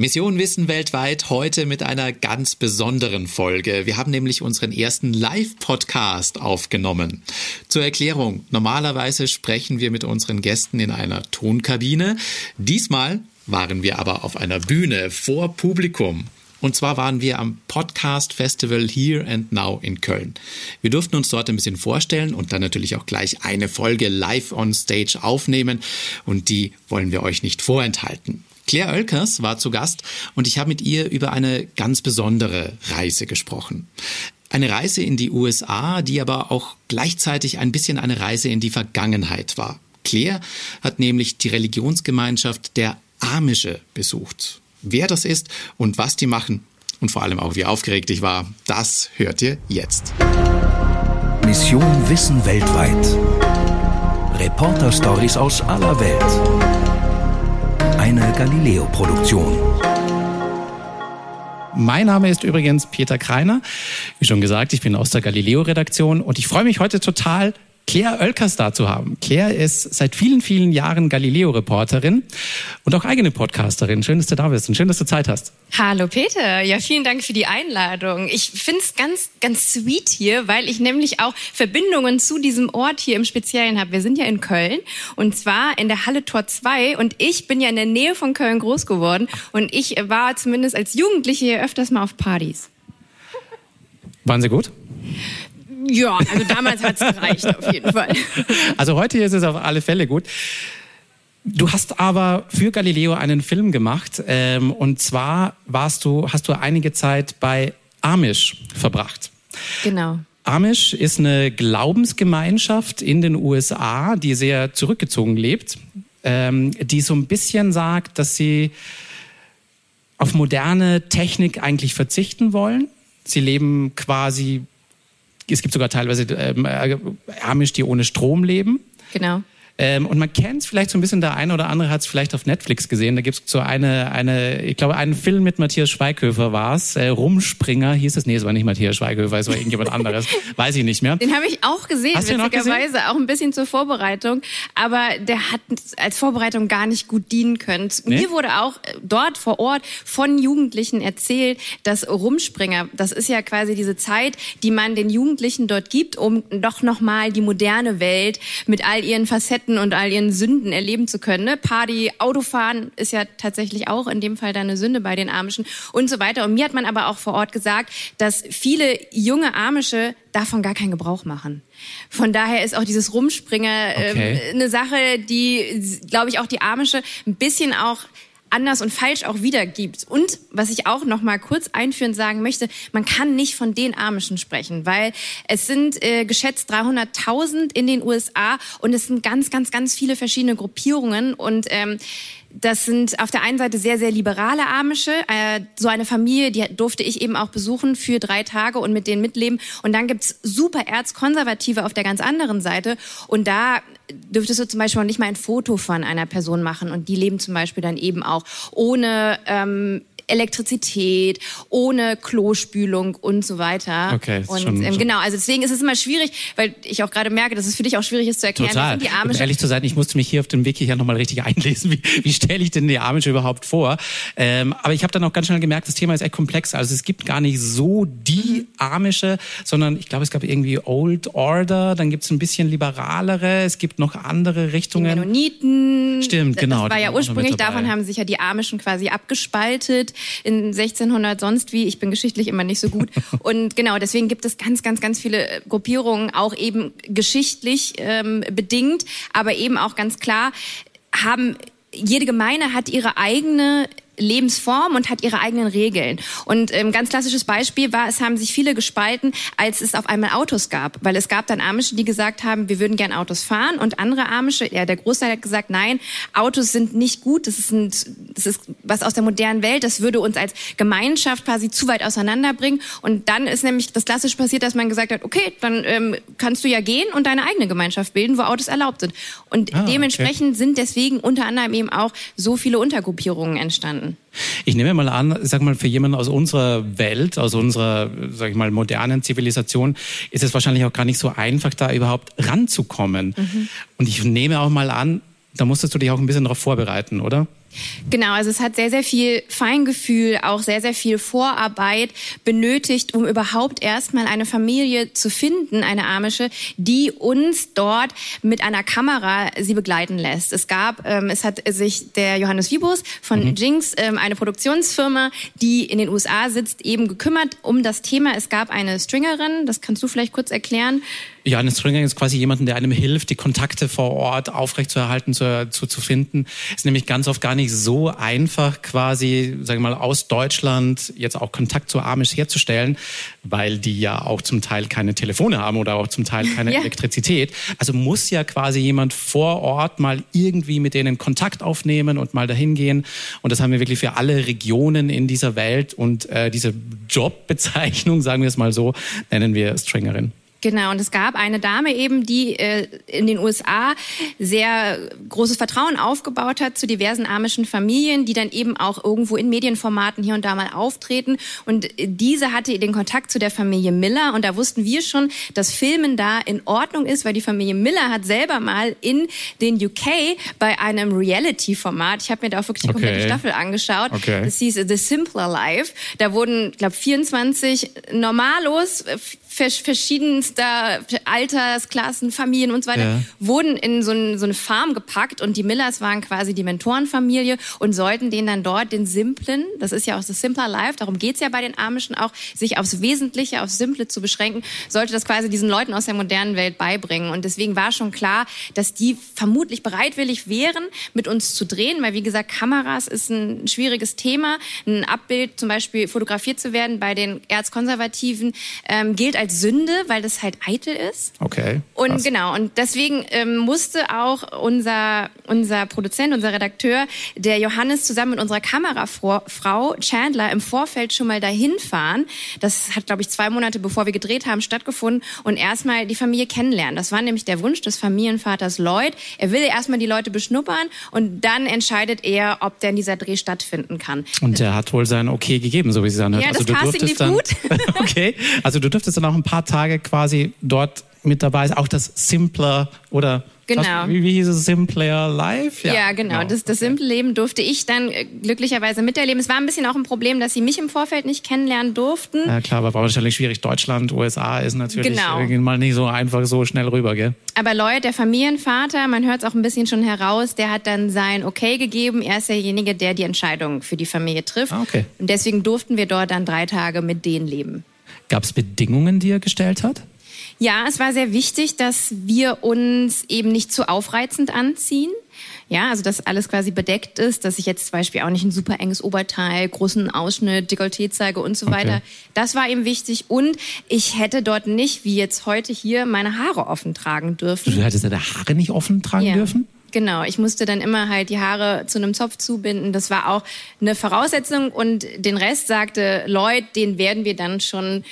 Mission Wissen weltweit heute mit einer ganz besonderen Folge. Wir haben nämlich unseren ersten Live-Podcast aufgenommen. Zur Erklärung, normalerweise sprechen wir mit unseren Gästen in einer Tonkabine. Diesmal waren wir aber auf einer Bühne vor Publikum. Und zwar waren wir am Podcast Festival Here and Now in Köln. Wir durften uns dort ein bisschen vorstellen und dann natürlich auch gleich eine Folge live on stage aufnehmen. Und die wollen wir euch nicht vorenthalten. Claire Oelkers war zu Gast und ich habe mit ihr über eine ganz besondere Reise gesprochen. Eine Reise in die USA, die aber auch gleichzeitig ein bisschen eine Reise in die Vergangenheit war. Claire hat nämlich die Religionsgemeinschaft der Amische besucht. Wer das ist und was die machen und vor allem auch wie aufgeregt ich war, das hört ihr jetzt. Mission Wissen weltweit. Reporter-Stories aus aller Welt eine Galileo-Produktion. Mein Name ist übrigens Peter Kreiner. Wie schon gesagt, ich bin aus der Galileo-Redaktion und ich freue mich heute total, Claire Oelkers da zu haben. Claire ist seit vielen, vielen Jahren Galileo-Reporterin und auch eigene Podcasterin. Schön, dass du da bist und schön, dass du Zeit hast. Hallo Peter, ja vielen Dank für die Einladung. Ich finde es ganz, ganz sweet hier, weil ich nämlich auch Verbindungen zu diesem Ort hier im Speziellen habe. Wir sind ja in Köln und zwar in der Halle Tor 2 und ich bin ja in der Nähe von Köln groß geworden und ich war zumindest als Jugendliche hier öfters mal auf Partys. Waren sie gut? Ja, also damals hat es gereicht, auf jeden Fall. Also heute ist es auf alle Fälle gut. Du hast aber für Galileo einen Film gemacht ähm, und zwar warst du, hast du einige Zeit bei Amish verbracht. Genau. Amish ist eine Glaubensgemeinschaft in den USA, die sehr zurückgezogen lebt, ähm, die so ein bisschen sagt, dass sie auf moderne Technik eigentlich verzichten wollen. Sie leben quasi es gibt sogar teilweise ähm, äh, Amish, die ohne Strom leben. Genau. Ähm, und man kennt es vielleicht so ein bisschen, der eine oder andere hat es vielleicht auf Netflix gesehen. Da gibt es so eine, eine, ich glaube, einen Film mit Matthias Schweighöfer war es. Äh, Rumspringer hieß es. Nee, es war nicht Matthias Schweighöfer, es war irgendjemand anderes. Weiß ich nicht mehr. Den habe ich auch gesehen, Hast witzigerweise. Auch, auch ein bisschen zur Vorbereitung. Aber der hat als Vorbereitung gar nicht gut dienen können. Nee? Mir wurde auch äh, dort vor Ort von Jugendlichen erzählt, dass Rumspringer, das ist ja quasi diese Zeit, die man den Jugendlichen dort gibt, um doch nochmal die moderne Welt mit all ihren Facetten Facetten und all ihren Sünden erleben zu können. Ne? Party, Autofahren ist ja tatsächlich auch in dem Fall dann eine Sünde bei den Amischen und so weiter. Und mir hat man aber auch vor Ort gesagt, dass viele junge Amische davon gar keinen Gebrauch machen. Von daher ist auch dieses Rumspringer okay. ähm, eine Sache, die, glaube ich, auch die Amische ein bisschen auch anders und falsch auch wiedergibt. Und was ich auch noch mal kurz einführend sagen möchte, man kann nicht von den Amischen sprechen, weil es sind äh, geschätzt 300.000 in den USA und es sind ganz, ganz, ganz viele verschiedene Gruppierungen und ähm, das sind auf der einen Seite sehr, sehr liberale Amische. Äh, so eine Familie, die durfte ich eben auch besuchen für drei Tage und mit denen mitleben. Und dann gibt's super Erzkonservative auf der ganz anderen Seite. Und da dürftest du zum Beispiel auch nicht mal ein Foto von einer Person machen. Und die leben zum Beispiel dann eben auch ohne ähm, Elektrizität, ohne Klospülung und so weiter. Okay, und schon, ähm, genau, also deswegen ist es immer schwierig, weil ich auch gerade merke, dass es für dich auch schwierig ist zu erklären. Total. Die um ehrlich zu sein, ich musste mich hier auf dem Wiki ja nochmal richtig einlesen. Wie, wie stelle ich denn die Amische überhaupt vor? Ähm, aber ich habe dann auch ganz schnell gemerkt, das Thema ist echt komplex. Also es gibt gar nicht so die mhm. Amische, sondern ich glaube, es gab irgendwie Old Order, dann gibt es ein bisschen liberalere, es gibt noch andere Richtungen. Die Mennoniten. Stimmt, genau. Das war ja ursprünglich, davon haben sich ja die Amischen quasi abgespaltet in 1600 sonst wie. Ich bin geschichtlich immer nicht so gut. Und genau, deswegen gibt es ganz, ganz, ganz viele äh, Gruppierungen, auch eben geschichtlich ähm, bedingt, aber eben auch ganz klar haben jede Gemeinde hat ihre eigene Lebensform und hat ihre eigenen Regeln. Und ein ähm, ganz klassisches Beispiel war, es haben sich viele gespalten, als es auf einmal Autos gab. Weil es gab dann Amische, die gesagt haben, wir würden gern Autos fahren. Und andere Amische, ja, der Großteil hat gesagt, nein, Autos sind nicht gut. Das ist, ein, das ist was aus der modernen Welt. Das würde uns als Gemeinschaft quasi zu weit auseinanderbringen. Und dann ist nämlich das klassisch passiert, dass man gesagt hat, okay, dann ähm, kannst du ja gehen und deine eigene Gemeinschaft bilden, wo Autos erlaubt sind. Und ah, dementsprechend okay. sind deswegen unter anderem eben auch so viele Untergruppierungen entstanden. Ich nehme mal an, sag mal, für jemanden aus unserer Welt, aus unserer, sag ich mal, modernen Zivilisation, ist es wahrscheinlich auch gar nicht so einfach, da überhaupt ranzukommen. Mhm. Und ich nehme auch mal an, da musstest du dich auch ein bisschen darauf vorbereiten, oder? Genau, also es hat sehr, sehr viel Feingefühl, auch sehr, sehr viel Vorarbeit benötigt, um überhaupt erstmal eine Familie zu finden, eine amische, die uns dort mit einer Kamera sie begleiten lässt. Es gab, ähm, es hat sich der Johannes Vibus von mhm. Jinx, ähm, eine Produktionsfirma, die in den USA sitzt, eben gekümmert um das Thema. Es gab eine Stringerin, das kannst du vielleicht kurz erklären. Ja, ein Stringer ist quasi jemanden, der einem hilft, die Kontakte vor Ort aufrechtzuerhalten, zu, zu, zu finden. Ist nämlich ganz oft gar nicht so einfach, quasi, sagen wir mal, aus Deutschland jetzt auch Kontakt zu Amish herzustellen, weil die ja auch zum Teil keine Telefone haben oder auch zum Teil keine ja. Elektrizität. Also muss ja quasi jemand vor Ort mal irgendwie mit denen Kontakt aufnehmen und mal dahin gehen. Und das haben wir wirklich für alle Regionen in dieser Welt. Und äh, diese Jobbezeichnung, sagen wir es mal so, nennen wir Stringerin. Genau, und es gab eine Dame eben, die äh, in den USA sehr großes Vertrauen aufgebaut hat zu diversen amischen Familien, die dann eben auch irgendwo in Medienformaten hier und da mal auftreten. Und diese hatte den Kontakt zu der Familie Miller und da wussten wir schon, dass Filmen da in Ordnung ist, weil die Familie Miller hat selber mal in den UK bei einem Reality-Format, ich habe mir da auch wirklich die okay. komplette Staffel angeschaut, okay. das hieß The Simpler Life, da wurden, glaube 24 Normalos verschiedenster Altersklassen, Familien und so weiter, ja. wurden in so, ein, so, eine Farm gepackt und die Millers waren quasi die Mentorenfamilie und sollten denen dann dort den simplen, das ist ja auch das Simpler Life, darum geht's ja bei den Amischen auch, sich aufs Wesentliche, aufs Simple zu beschränken, sollte das quasi diesen Leuten aus der modernen Welt beibringen. Und deswegen war schon klar, dass die vermutlich bereitwillig wären, mit uns zu drehen, weil wie gesagt, Kameras ist ein schwieriges Thema. Ein Abbild zum Beispiel fotografiert zu werden bei den Erzkonservativen ähm, gilt als Sünde, weil das halt eitel ist. Okay. Und was? genau, und deswegen ähm, musste auch unser, unser Produzent, unser Redakteur, der Johannes zusammen mit unserer Kamerafrau Chandler im Vorfeld schon mal dahin fahren. Das hat, glaube ich, zwei Monate bevor wir gedreht haben, stattgefunden und erstmal die Familie kennenlernen. Das war nämlich der Wunsch des Familienvaters Lloyd. Er will erstmal die Leute beschnuppern und dann entscheidet er, ob denn dieser Dreh stattfinden kann. Und er hat wohl sein Okay gegeben, so wie sie anhört. Ja, das also, du Casting lief dann, gut. okay, also du dürftest dann auch ein paar Tage quasi dort mit dabei sein. Auch das Simpler oder Genau. Was, wie, wie hieß es? Simpler Life? Ja, ja genau. genau. Das, das simple Leben durfte ich dann äh, glücklicherweise miterleben. Es war ein bisschen auch ein Problem, dass sie mich im Vorfeld nicht kennenlernen durften. Ja klar, aber war wahrscheinlich schwierig. Deutschland, USA ist natürlich genau. mal nicht so einfach so schnell rüber, gell? Aber Lloyd, der Familienvater, man hört es auch ein bisschen schon heraus, der hat dann sein Okay gegeben. Er ist derjenige, der die Entscheidung für die Familie trifft. Ah, okay. Und deswegen durften wir dort dann drei Tage mit denen leben. Gab es Bedingungen, die er gestellt hat? Ja, es war sehr wichtig, dass wir uns eben nicht zu aufreizend anziehen. Ja, also dass alles quasi bedeckt ist, dass ich jetzt zum Beispiel auch nicht ein super enges Oberteil, großen Ausschnitt, Dekolleté zeige und so okay. weiter. Das war ihm wichtig. Und ich hätte dort nicht, wie jetzt heute hier, meine Haare offen tragen dürfen. Du hättest deine Haare nicht offen tragen ja. dürfen? Genau, ich musste dann immer halt die Haare zu einem Zopf zubinden. Das war auch eine Voraussetzung und den Rest sagte Lloyd, den werden wir dann schon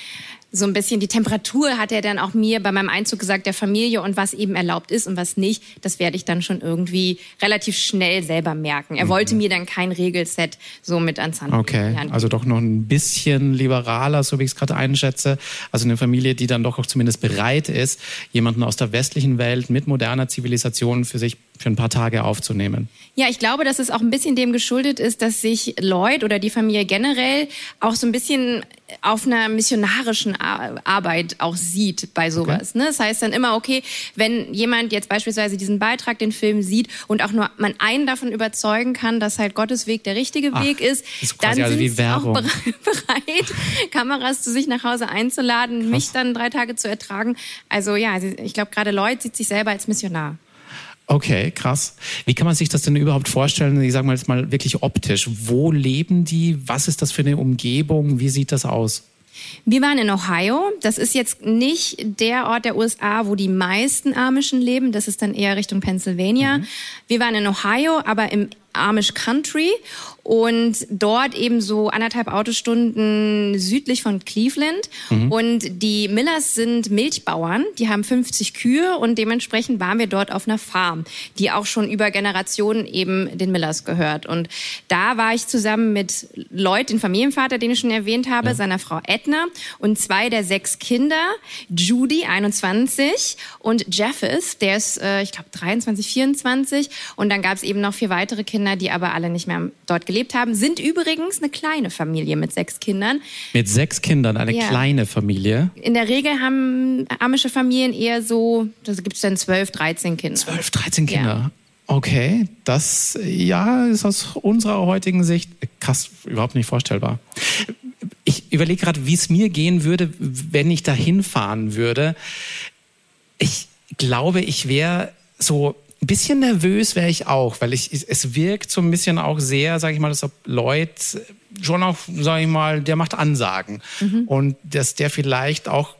so ein bisschen die Temperatur hat er dann auch mir bei meinem Einzug gesagt, der Familie und was eben erlaubt ist und was nicht, das werde ich dann schon irgendwie relativ schnell selber merken. Er mhm. wollte mir dann kein Regelset so mit ans Hand Okay, also doch noch ein bisschen liberaler, so wie ich es gerade einschätze. Also eine Familie, die dann doch auch zumindest bereit ist, jemanden aus der westlichen Welt mit moderner Zivilisation für sich für ein paar Tage aufzunehmen. Ja, ich glaube, dass es auch ein bisschen dem geschuldet ist, dass sich Lloyd oder die Familie generell auch so ein bisschen auf einer missionarischen Arbeit auch sieht bei sowas. Okay. Ne? Das heißt dann immer, okay, wenn jemand jetzt beispielsweise diesen Beitrag, den Film sieht und auch nur man einen davon überzeugen kann, dass halt Gottes Weg der richtige Ach, Weg ist, ist dann also sind sie auch bereit, Kameras zu sich nach Hause einzuladen, Krass. mich dann drei Tage zu ertragen. Also ja, ich glaube, gerade Lloyd sieht sich selber als Missionar. Okay, krass. Wie kann man sich das denn überhaupt vorstellen? Ich sage mal jetzt mal wirklich optisch. Wo leben die? Was ist das für eine Umgebung? Wie sieht das aus? Wir waren in Ohio. Das ist jetzt nicht der Ort der USA, wo die meisten Amischen leben. Das ist dann eher Richtung Pennsylvania. Mhm. Wir waren in Ohio, aber im Amish Country und dort eben so anderthalb Autostunden südlich von Cleveland. Mhm. Und die Millers sind Milchbauern, die haben 50 Kühe und dementsprechend waren wir dort auf einer Farm, die auch schon über Generationen eben den Millers gehört. Und da war ich zusammen mit Lloyd, den Familienvater, den ich schon erwähnt habe, ja. seiner Frau Edna und zwei der sechs Kinder, Judy, 21 und Jeffes, der ist, äh, ich glaube, 23, 24. Und dann gab es eben noch vier weitere Kinder, die aber alle nicht mehr dort gelebt haben. Sind übrigens eine kleine Familie mit sechs Kindern. Mit sechs Kindern, eine ja. kleine Familie? In der Regel haben amische Familien eher so, da gibt es dann 12, 13 Kinder. 12, 13 Kinder. Ja. Okay, das ja ist aus unserer heutigen Sicht krass überhaupt nicht vorstellbar. Ich überlege gerade, wie es mir gehen würde, wenn ich da hinfahren würde. Ich glaube, ich wäre so ein bisschen nervös wäre ich auch, weil ich, es wirkt so ein bisschen auch sehr, sage ich mal, dass ob Leute schon auch, sage ich mal, der macht Ansagen. Mhm. Und dass der vielleicht auch,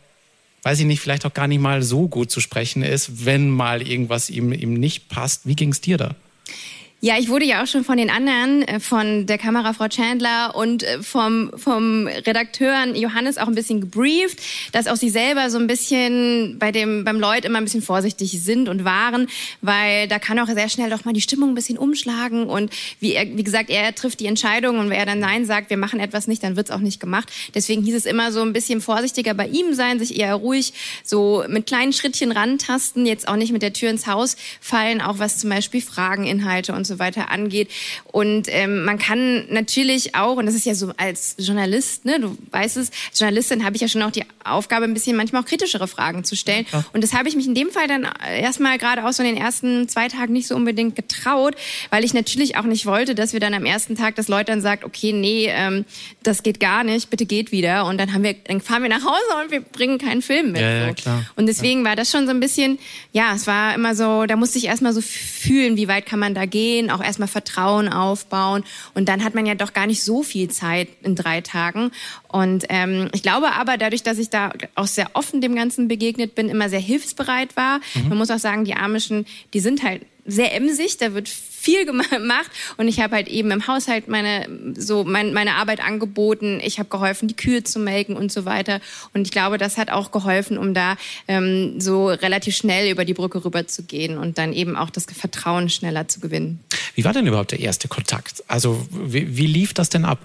weiß ich nicht, vielleicht auch gar nicht mal so gut zu sprechen ist, wenn mal irgendwas ihm, ihm nicht passt. Wie ging es dir da? Ja, ich wurde ja auch schon von den anderen, äh, von der Kamerafrau Chandler und äh, vom, vom Redakteur Johannes auch ein bisschen gebrieft, dass auch sie selber so ein bisschen bei dem, beim Lloyd immer ein bisschen vorsichtig sind und waren, weil da kann auch sehr schnell doch mal die Stimmung ein bisschen umschlagen und wie er, wie gesagt, er trifft die Entscheidung und wer dann Nein sagt, wir machen etwas nicht, dann wird's auch nicht gemacht. Deswegen hieß es immer so ein bisschen vorsichtiger bei ihm sein, sich eher ruhig so mit kleinen Schrittchen rantasten, jetzt auch nicht mit der Tür ins Haus fallen, auch was zum Beispiel Frageninhalte und so weiter angeht. Und ähm, man kann natürlich auch, und das ist ja so als Journalist, ne, du weißt es, als Journalistin habe ich ja schon auch die Aufgabe, ein bisschen manchmal auch kritischere Fragen zu stellen. Ja. Und das habe ich mich in dem Fall dann erstmal gerade auch so in den ersten zwei Tagen nicht so unbedingt getraut, weil ich natürlich auch nicht wollte, dass wir dann am ersten Tag das Leute dann sagt, okay, nee, ähm, das geht gar nicht, bitte geht wieder. Und dann haben wir, dann fahren wir nach Hause und wir bringen keinen Film mit. Ja, ja, klar. Und deswegen war das schon so ein bisschen, ja, es war immer so, da musste ich erstmal so fühlen, wie weit kann man da gehen gehen, auch erstmal Vertrauen aufbauen. Und dann hat man ja doch gar nicht so viel Zeit in drei Tagen. Und ähm, ich glaube aber, dadurch, dass ich da auch sehr offen dem Ganzen begegnet bin, immer sehr hilfsbereit war. Mhm. Man muss auch sagen, die Amischen, die sind halt sehr emsig, da wird viel gemacht und ich habe halt eben im Haushalt meine so mein, meine Arbeit angeboten. Ich habe geholfen, die Kühe zu melken und so weiter. Und ich glaube, das hat auch geholfen, um da ähm, so relativ schnell über die Brücke rüber zu gehen und dann eben auch das Vertrauen schneller zu gewinnen. Wie war denn überhaupt der erste Kontakt? Also wie, wie lief das denn ab?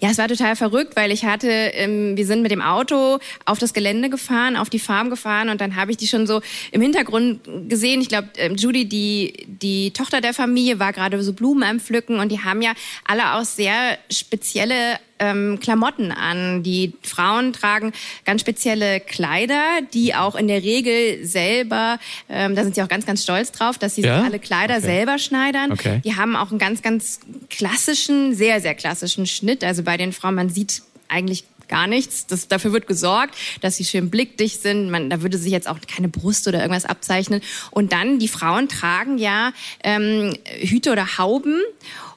Ja, es war total verrückt, weil ich hatte, ähm, wir sind mit dem Auto auf das Gelände gefahren, auf die Farm gefahren und dann habe ich die schon so im Hintergrund gesehen. Ich glaube, ähm, Judy, die, die Tochter der Familie, war gerade so Blumen am Pflücken und die haben ja alle auch sehr spezielle ähm, Klamotten an. Die Frauen tragen ganz spezielle Kleider, die auch in der Regel selber, ähm, da sind sie auch ganz, ganz stolz drauf, dass sie ja? alle Kleider okay. selber schneidern. Okay. Die haben auch einen ganz, ganz klassischen, sehr, sehr klassischen Schnitt. Also bei den Frauen, man sieht eigentlich gar nichts. Das, dafür wird gesorgt, dass sie schön blickdicht sind. Man, da würde sich jetzt auch keine Brust oder irgendwas abzeichnen. Und dann, die Frauen tragen ja ähm, Hüte oder Hauben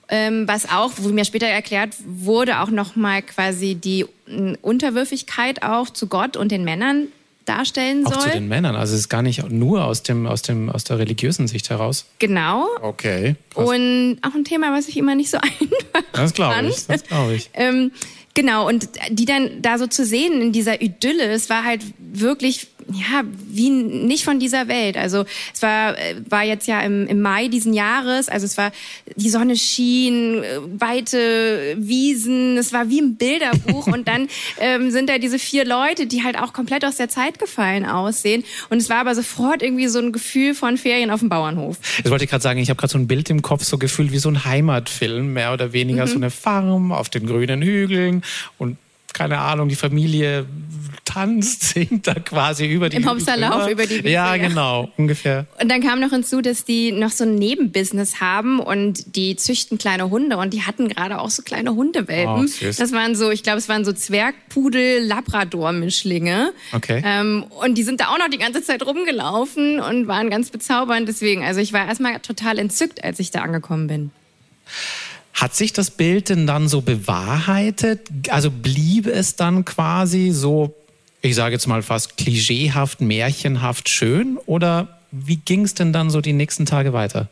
ähm, was auch, wo mir später erklärt wurde, auch nochmal quasi die Unterwürfigkeit auch zu Gott und den Männern darstellen auch soll. Auch zu den Männern, also es ist gar nicht nur aus dem aus dem aus der religiösen Sicht heraus. Genau. Okay. Krass. Und auch ein Thema, was ich immer nicht so einfach Das glaube ich. Das glaube ich. ähm, genau und die dann da so zu sehen in dieser Idylle, es war halt wirklich ja, wie nicht von dieser Welt. Also es war, äh, war jetzt ja im, im Mai diesen Jahres, also es war, die Sonne schien, äh, weite Wiesen, es war wie im Bilderbuch. Und dann ähm, sind da diese vier Leute, die halt auch komplett aus der Zeit gefallen aussehen. Und es war aber sofort irgendwie so ein Gefühl von Ferien auf dem Bauernhof. Das wollte ich gerade sagen, ich habe gerade so ein Bild im Kopf, so gefühlt wie so ein Heimatfilm, mehr oder weniger. Mhm. so eine Farm auf den grünen Hügeln und keine Ahnung, die Familie tanzt, singt da quasi über die Im Hauptsalarlauf über die Wiese, Ja, genau, ungefähr. Und dann kam noch hinzu, dass die noch so ein Nebenbusiness haben und die züchten kleine Hunde und die hatten gerade auch so kleine Hundewelpen. Oh, das waren so, ich glaube, es waren so Zwergpudel-Labrador-Mischlinge. Okay. Ähm, und die sind da auch noch die ganze Zeit rumgelaufen und waren ganz bezaubernd. Deswegen, also ich war erstmal total entzückt, als ich da angekommen bin. Hat sich das Bild denn dann so bewahrheitet? Also blieb es dann quasi so, ich sage jetzt mal fast klischeehaft, märchenhaft schön? Oder wie ging es denn dann so die nächsten Tage weiter?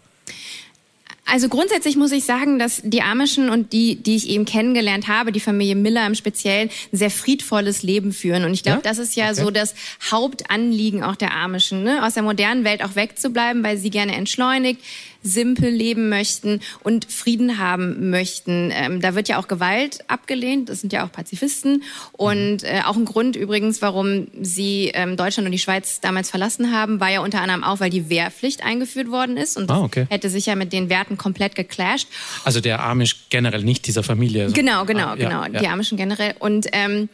Also grundsätzlich muss ich sagen, dass die Amischen und die, die ich eben kennengelernt habe, die Familie Miller im Speziellen, ein sehr friedvolles Leben führen. Und ich glaube, ja? das ist ja okay. so das Hauptanliegen auch der Amischen, ne? aus der modernen Welt auch wegzubleiben, weil sie gerne entschleunigt, simpel leben möchten und Frieden haben möchten. Ähm, da wird ja auch Gewalt abgelehnt. Das sind ja auch Pazifisten. Und äh, auch ein Grund übrigens, warum sie ähm, Deutschland und die Schweiz damals verlassen haben, war ja unter anderem auch, weil die Wehrpflicht eingeführt worden ist. Und das ah, okay. hätte sich ja mit den Werten komplett geclasht. Also der Amish generell, nicht dieser Familie. Genau, genau, ah, genau. Ja, die Amischen generell. Und ähm,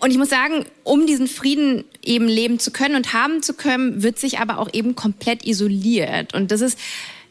und ich muss sagen, um diesen Frieden eben leben zu können und haben zu können, wird sich aber auch eben komplett isoliert. Und das ist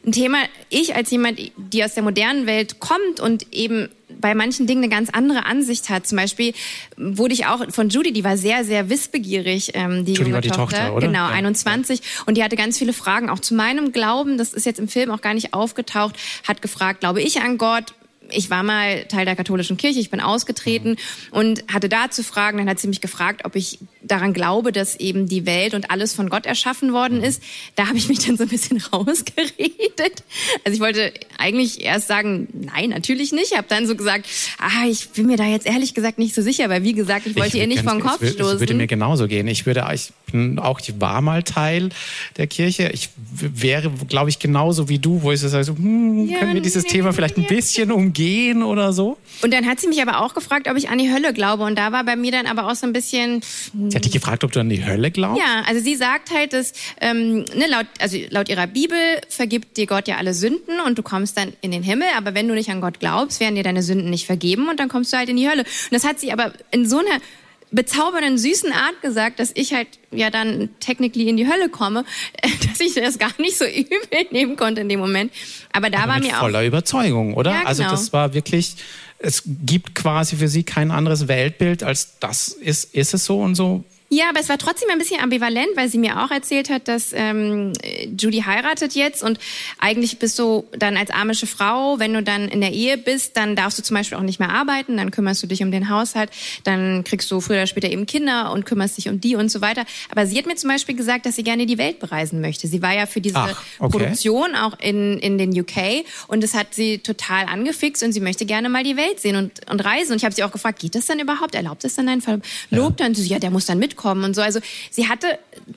ein Thema, ich als jemand, die aus der modernen Welt kommt und eben bei manchen Dingen eine ganz andere Ansicht hat. Zum Beispiel wurde ich auch von Judy, die war sehr, sehr wissbegierig, ähm, die Judy junge war die Tochter, Tochter oder? genau, ja. 21. Und die hatte ganz viele Fragen, auch zu meinem Glauben. Das ist jetzt im Film auch gar nicht aufgetaucht. Hat gefragt, glaube ich an Gott? Ich war mal Teil der katholischen Kirche, ich bin ausgetreten mhm. und hatte da zu fragen, dann hat sie mich gefragt, ob ich daran glaube, dass eben die Welt und alles von Gott erschaffen worden mhm. ist. Da habe ich mich dann so ein bisschen rausgeredet. Also ich wollte eigentlich erst sagen, nein, natürlich nicht. Ich habe dann so gesagt, ah, ich bin mir da jetzt ehrlich gesagt nicht so sicher, weil wie gesagt, ich wollte ich ihr nicht vom Kopf stoßen. Es würde mir genauso gehen. Ich würde, ich bin auch, ich war mal Teil der Kirche. Ich wäre, glaube ich, genauso wie du, wo ich so sage, hm, können wir dieses Thema vielleicht ein bisschen umgehen oder so? Und dann hat sie mich aber auch gefragt, ob ich an die Hölle glaube. Und da war bei mir dann aber auch so ein bisschen, hat dich gefragt, ob du an die Hölle glaubst? Ja, also sie sagt halt, dass ähm, ne, laut, also laut ihrer Bibel vergibt dir Gott ja alle Sünden und du kommst dann in den Himmel. Aber wenn du nicht an Gott glaubst, werden dir deine Sünden nicht vergeben und dann kommst du halt in die Hölle. Und das hat sie aber in so einer bezaubernden, süßen Art gesagt, dass ich halt ja dann technically in die Hölle komme, dass ich das gar nicht so übel nehmen konnte in dem Moment. Aber da Aber war mir voller auch voller Überzeugung, oder? Ja, also genau. Also das war wirklich es gibt quasi für sie kein anderes Weltbild als das ist, ist es so und so ja, aber es war trotzdem ein bisschen ambivalent, weil sie mir auch erzählt hat, dass ähm, Judy heiratet jetzt und eigentlich bist du dann als amische Frau, wenn du dann in der Ehe bist, dann darfst du zum Beispiel auch nicht mehr arbeiten, dann kümmerst du dich um den Haushalt, dann kriegst du früher oder später eben Kinder und kümmerst dich um die und so weiter. Aber sie hat mir zum Beispiel gesagt, dass sie gerne die Welt bereisen möchte. Sie war ja für diese Ach, okay. Produktion auch in, in den UK und das hat sie total angefixt und sie möchte gerne mal die Welt sehen und, und reisen. Und ich habe sie auch gefragt, geht das denn überhaupt? Erlaubt das denn dein Verlob? Ja. Dann so, ja, der muss dann mit mitkommen und so. Also sie hatte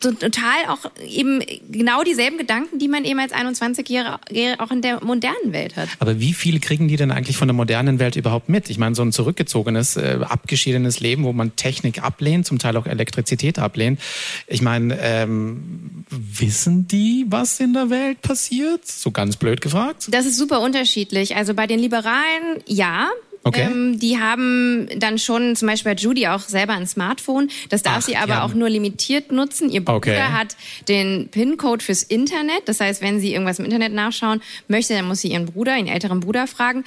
so total auch eben genau dieselben Gedanken, die man eben als 21-Jährige auch in der modernen Welt hat. Aber wie viele kriegen die denn eigentlich von der modernen Welt überhaupt mit? Ich meine, so ein zurückgezogenes, äh, abgeschiedenes Leben, wo man Technik ablehnt, zum Teil auch Elektrizität ablehnt. Ich meine, ähm, wissen die, was in der Welt passiert? So ganz blöd gefragt. Das ist super unterschiedlich. Also bei den Liberalen ja, Okay. Ähm, die haben dann schon zum Beispiel bei Judy auch selber ein Smartphone. Das darf Ach, sie aber ja. auch nur limitiert nutzen. Ihr Bruder okay. hat den PIN-Code fürs Internet. Das heißt, wenn sie irgendwas im Internet nachschauen möchte, dann muss sie ihren Bruder, ihren älteren Bruder fragen.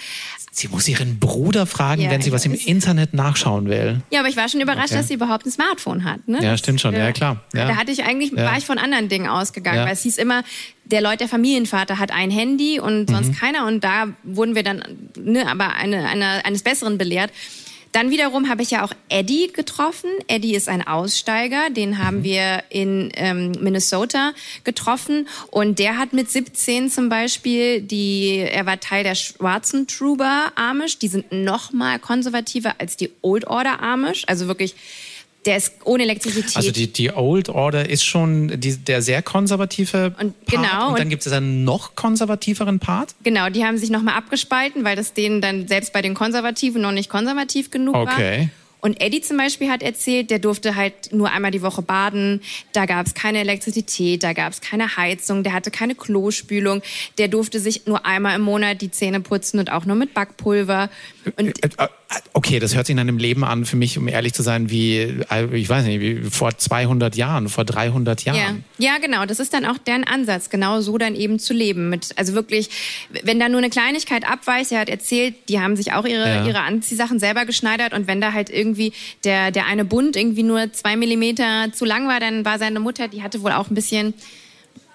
Sie muss ihren Bruder fragen, ja, wenn sie was im Internet nachschauen will. Ja, aber ich war schon überrascht, okay. dass sie überhaupt ein Smartphone hat. Ne? Ja, stimmt schon. Ja, klar. Ja. Da hatte ich eigentlich, war ich von anderen Dingen ausgegangen, weil es hieß immer, der Leute, der Familienvater hat ein Handy und sonst mhm. keiner. Und da wurden wir dann, ne, aber eine, eine, eines Besseren belehrt. Dann wiederum habe ich ja auch Eddie getroffen. Eddie ist ein Aussteiger, den haben mhm. wir in ähm, Minnesota getroffen und der hat mit 17 zum Beispiel die, er war Teil der schwarzen Truber Amish. Die sind noch mal konservativer als die Old Order Amish, also wirklich der ist ohne Elektrizität. Also die, die Old Order ist schon die, der sehr konservative und, Part. Genau. Und dann gibt es einen noch konservativeren Part? Genau, die haben sich nochmal abgespalten, weil das denen dann selbst bei den Konservativen noch nicht konservativ genug okay. war. Okay. Und Eddie zum Beispiel hat erzählt, der durfte halt nur einmal die Woche baden. Da gab es keine Elektrizität, da gab es keine Heizung, der hatte keine Klospülung. Der durfte sich nur einmal im Monat die Zähne putzen und auch nur mit Backpulver. Und äh, äh, okay, das hört sich in einem Leben an, für mich, um ehrlich zu sein, wie, äh, ich weiß nicht, wie vor 200 Jahren, vor 300 Jahren. Ja, ja genau, das ist dann auch deren Ansatz, genau so dann eben zu leben. Mit, also wirklich, wenn da nur eine Kleinigkeit abweicht, er hat erzählt, die haben sich auch ihre, ja. ihre Anziehsachen selber geschneidert und wenn da halt irgendwie der, der eine Bund irgendwie nur zwei Millimeter zu lang war, dann war seine Mutter, die hatte wohl auch ein bisschen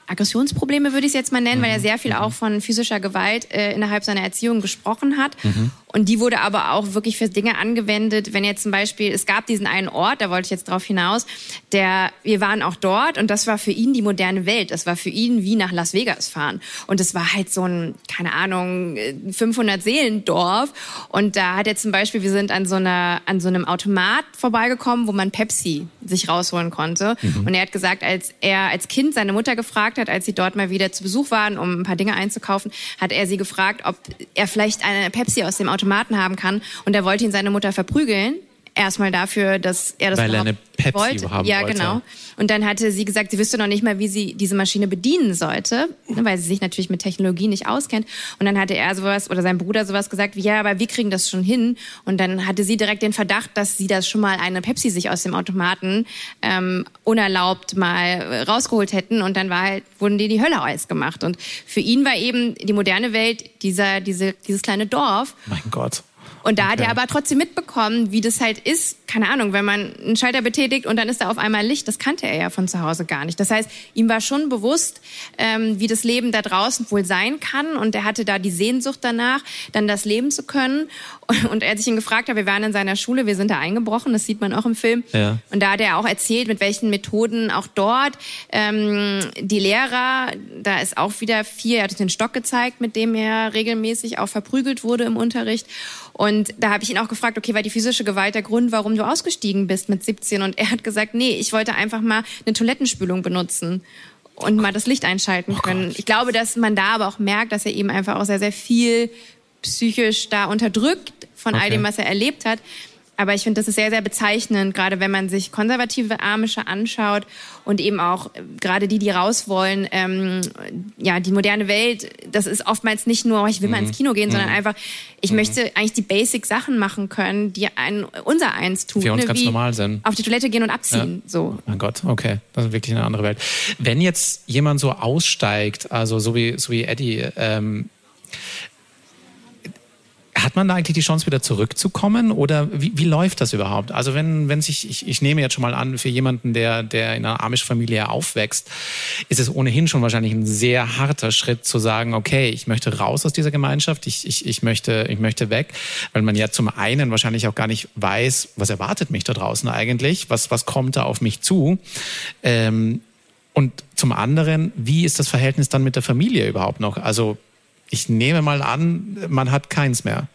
Aggressionsprobleme, würde ich es jetzt mal nennen, mhm. weil er mhm. sehr viel auch von physischer Gewalt äh, innerhalb seiner Erziehung gesprochen hat. Mhm. Und die wurde aber auch wirklich für Dinge angewendet, wenn jetzt zum Beispiel, es gab diesen einen Ort, da wollte ich jetzt drauf hinaus, der, wir waren auch dort und das war für ihn die moderne Welt. Das war für ihn wie nach Las Vegas fahren. Und es war halt so ein, keine Ahnung, 500 Seelendorf. Und da hat er zum Beispiel, wir sind an so einer, an so einem Automat vorbeigekommen, wo man Pepsi sich rausholen konnte. Mhm. Und er hat gesagt, als er als Kind seine Mutter gefragt hat, als sie dort mal wieder zu Besuch waren, um ein paar Dinge einzukaufen, hat er sie gefragt, ob er vielleicht eine Pepsi aus dem Automaten haben kann. Und er wollte ihn seine Mutter verprügeln erstmal dafür, dass er das Weil er eine Pepsi wollte. haben ja, wollte. genau. Und dann hatte sie gesagt, sie wüsste noch nicht mal, wie sie diese Maschine bedienen sollte, ne, weil sie sich natürlich mit Technologie nicht auskennt. Und dann hatte er sowas oder sein Bruder sowas gesagt wie, ja, aber wir kriegen das schon hin. Und dann hatte sie direkt den Verdacht, dass sie das schon mal eine Pepsi sich aus dem Automaten ähm, unerlaubt mal rausgeholt hätten. Und dann war halt, wurden die die Hölle Eis gemacht. Und für ihn war eben die moderne Welt dieser, diese, dieses kleine Dorf. Mein Gott. Und da okay. hat er aber trotzdem mitbekommen, wie das halt ist. Keine Ahnung, wenn man einen Schalter betätigt und dann ist da auf einmal Licht, das kannte er ja von zu Hause gar nicht. Das heißt, ihm war schon bewusst, ähm, wie das Leben da draußen wohl sein kann. Und er hatte da die Sehnsucht danach, dann das leben zu können. Und als ich ihn gefragt habe, wir waren in seiner Schule, wir sind da eingebrochen, das sieht man auch im Film. Ja. Und da hat er auch erzählt, mit welchen Methoden auch dort ähm, die Lehrer, da ist auch wieder vier, er hat den Stock gezeigt, mit dem er regelmäßig auch verprügelt wurde im Unterricht. Und da habe ich ihn auch gefragt, okay, war die physische Gewalt der Grund, warum du ausgestiegen bist mit 17? Und er hat gesagt, nee, ich wollte einfach mal eine Toilettenspülung benutzen und mal das Licht einschalten oh können. Ich glaube, dass man da aber auch merkt, dass er eben einfach auch sehr, sehr viel psychisch da unterdrückt von okay. all dem, was er erlebt hat. Aber ich finde, das ist sehr, sehr bezeichnend, gerade wenn man sich konservative Amische anschaut und eben auch äh, gerade die, die raus wollen, ähm, ja, die moderne Welt, das ist oftmals nicht nur, oh, ich will mal ins mhm. Kino gehen, mhm. sondern einfach, ich mhm. möchte eigentlich die Basic-Sachen machen können, die ein, unser eins tun. Für uns ne? ganz normal sind. Auf die Toilette gehen und abziehen, ja. so. Mein Gott, okay, das ist wirklich eine andere Welt. Wenn jetzt jemand so aussteigt, also so wie, so wie Eddie, ähm, hat man da eigentlich die Chance, wieder zurückzukommen oder wie, wie läuft das überhaupt? Also wenn, wenn sich, ich, ich nehme jetzt schon mal an, für jemanden, der, der in einer Amish-Familie aufwächst, ist es ohnehin schon wahrscheinlich ein sehr harter Schritt zu sagen, okay, ich möchte raus aus dieser Gemeinschaft, ich, ich, ich, möchte, ich möchte weg, weil man ja zum einen wahrscheinlich auch gar nicht weiß, was erwartet mich da draußen eigentlich, was, was kommt da auf mich zu. Ähm, und zum anderen, wie ist das Verhältnis dann mit der Familie überhaupt noch? Also ich nehme mal an, man hat keins mehr.